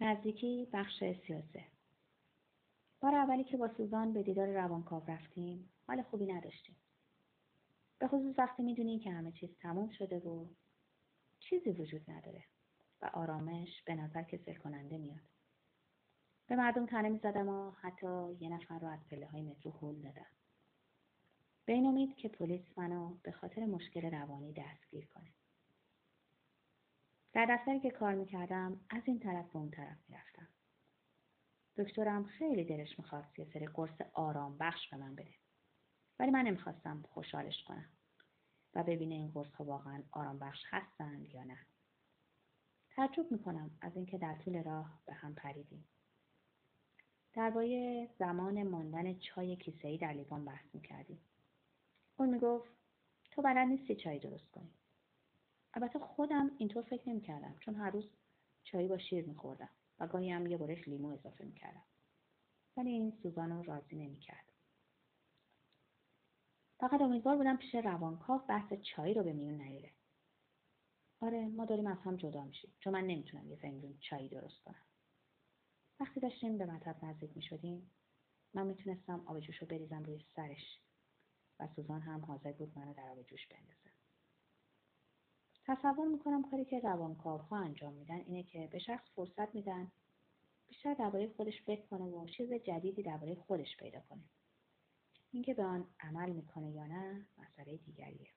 نزدیکی بخش سیاسه بار اولی که با سوزان به دیدار روانکاو رفتیم حال خوبی نداشتیم. به خصوص وقتی می‌دونی که همه چیز تموم شده و چیزی وجود نداره و آرامش به نظر کسل کننده میاد. به مردم تنه می‌زدم و حتی یه نفر رو از پله های مترو هل دادم. به این امید که پلیس منو به خاطر مشکل روانی دستگیر کنه. در دفتری که کار می‌کردم از این طرف به اون طرف می‌رفتم. دکترم خیلی دلش می‌خواست یه سری قرص آرام بخش به من بده. ولی من نمی‌خواستم خوشحالش کنم و ببینه این قرص ها واقعا آرام بخش هستند یا نه. تعجب می‌کنم از اینکه در طول راه به هم پریدیم. درباره زمان ماندن چای کیسهای در لیوان بحث می‌کردیم. اون می‌گفت تو بلد نیستی چای درست کنی. البته خودم اینطور فکر نمی‌کردم چون هر روز چای با شیر میخوردم و گاهی هم یه برش لیمو اضافه می‌کردم. ولی این سوزان رو راضی نمی‌کرد. فقط امیدوار بودم پیش روانکاو بحث چای رو به میون نیاره. آره ما داریم از هم جدا میشیم چون من نمی‌تونم یه فنجون چای درست کنم. وقتی داشتیم به مطب نزدیک می‌شدیم من می‌تونستم آب جوش رو بریزم روی سرش و سوزان هم حاضر بود منو در آب جوش بندازه. تصور می‌کنم کاری که روانکاوها انجام میدن اینه که به شخص فرصت میدن بیشتر درباره خودش فکر کنه و چیز جدیدی درباره خودش پیدا کنه. اینکه به آن عمل می‌کنه یا نه مسئله دیگریه.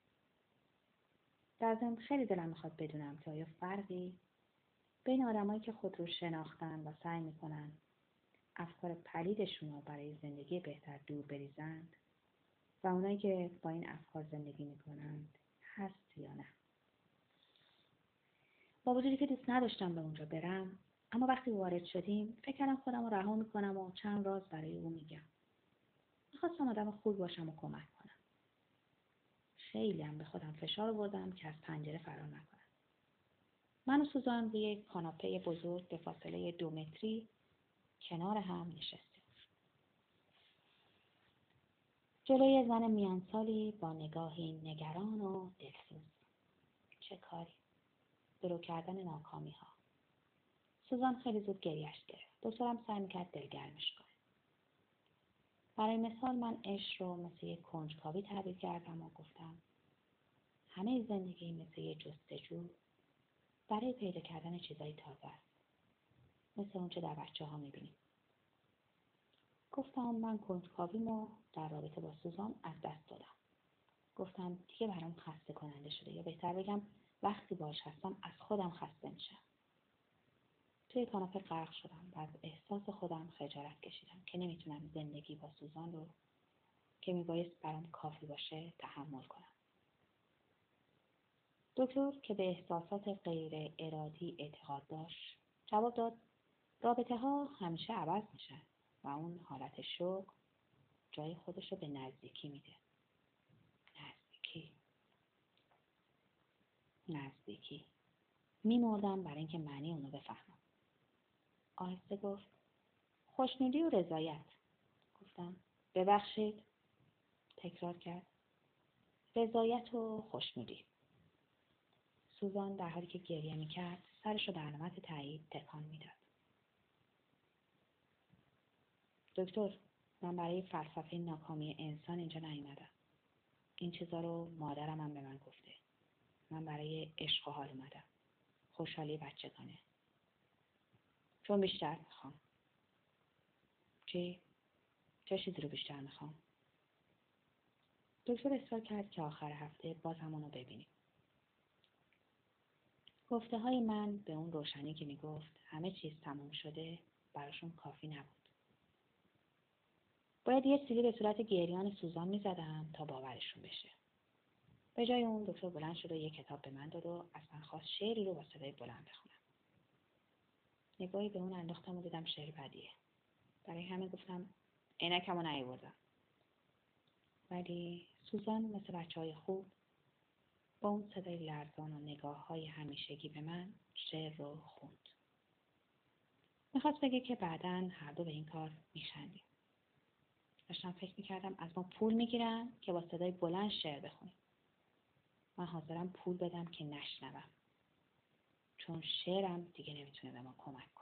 در ضمن خیلی دلم می‌خواد بدونم که آیا فرقی بین آدمایی که خود رو شناختن و سعی می‌کنن افکار پلیدشون رو برای زندگی بهتر دور بریزند و اونایی که با این افکار زندگی می‌کنند هست یا نه. با وجودی که دوست نداشتم به اونجا برم اما وقتی وارد شدیم فکر کردم خودم رو رها می‌کنم و چند راز برای او میگم. می‌خواستم آدم خوب باشم و کمک کنم. خیلی هم به خودم فشار بردم که از پنجره فرار نکنم. من و سوزان روی کاناپه بزرگ به فاصله دو متری کنار هم نشستیم. جلوی زن میانسالی با نگاهی نگران و دلسوز. چه کاری؟ درو کردن ناکامی ها سوزان خیلی زود گریش گرفت. دکترم سعی می‌کرد دلگرمش کنه. برای مثال من عشق رو مثل یک کنجکاوی تعبیر کردم و گفتم همه زندگی مثل یه جستجو برای پیدا کردن چیزایی تازه است. مثل اونچه در بچه ها می‌بینیم. گفتم من کنجکاویمو در رابطه با سوزان از دست دادم. گفتم دیگه برام خسته کننده شده یا بهتر بگم وقتی باش هستم از خودم خسته میشم. توی کاناپه غرق شدم و از احساس خودم خجالت کشیدم که نمی‌تونم زندگی با سوزان رو که میبایست برام کافی باشه تحمل کنم. دکتر که به احساسات غیر ارادی اعتقاد داشت جواب داد رابطه ها همیشه عوض میشن و اون حالت شوق جای خودش رو به نزدیکی میده نزدیکی نزدیکی. میمردم برای اینکه معنی اونو بفهمم. آهسته گفت خوشنودی و رضایت. گفتم ببخشید. تکرار کرد رضایت و خوشنودی. سوزان در حالی که گریه می‌کرد سرش رو به علامت تایید تکان می‌داد. دکتر من برای فلسفه ناکامی انسان اینجا نیومدم. این چیزا رو مادرم هم به من گفته. من برای عشق و حال اومدم خوشحالی بچگانه چون بیشتر می‌خوام چی؟ چه چیزی رو بیشتر می‌خوام؟ دکتر اصرار کرد که آخر هفته باز همونو ببینیم گفته های من به اون روشنی که می‌گفت همه چیز تموم شده براشون کافی نبود. باید یه سیلی به صورت گریان سوزان می‌زدم تا باورشون بشه. به جای اون دکتر بلند شد و یه کتاب به من داد و از من خواست شعری رو با صدای بلند بخونم. نگاهی به اون انداختم و دیدم شعر بدیه. برای همه گفتم عینکمو نیاوردم. ولی سوزان مثل بچه های خوب با اون صدای لرزان و نگاه های همیشگی به من شعر رو خوند. می‌خواست بگه که بعدا هر دو به این کار میخندیم. داشتم فکر می‌کردم از ما پول می‌گیرن که با صدای بلند شعر بخونیم. من حاضرم پول بدم که نشنوم. چون شعرم دیگه نمی‌تونه به ما کمک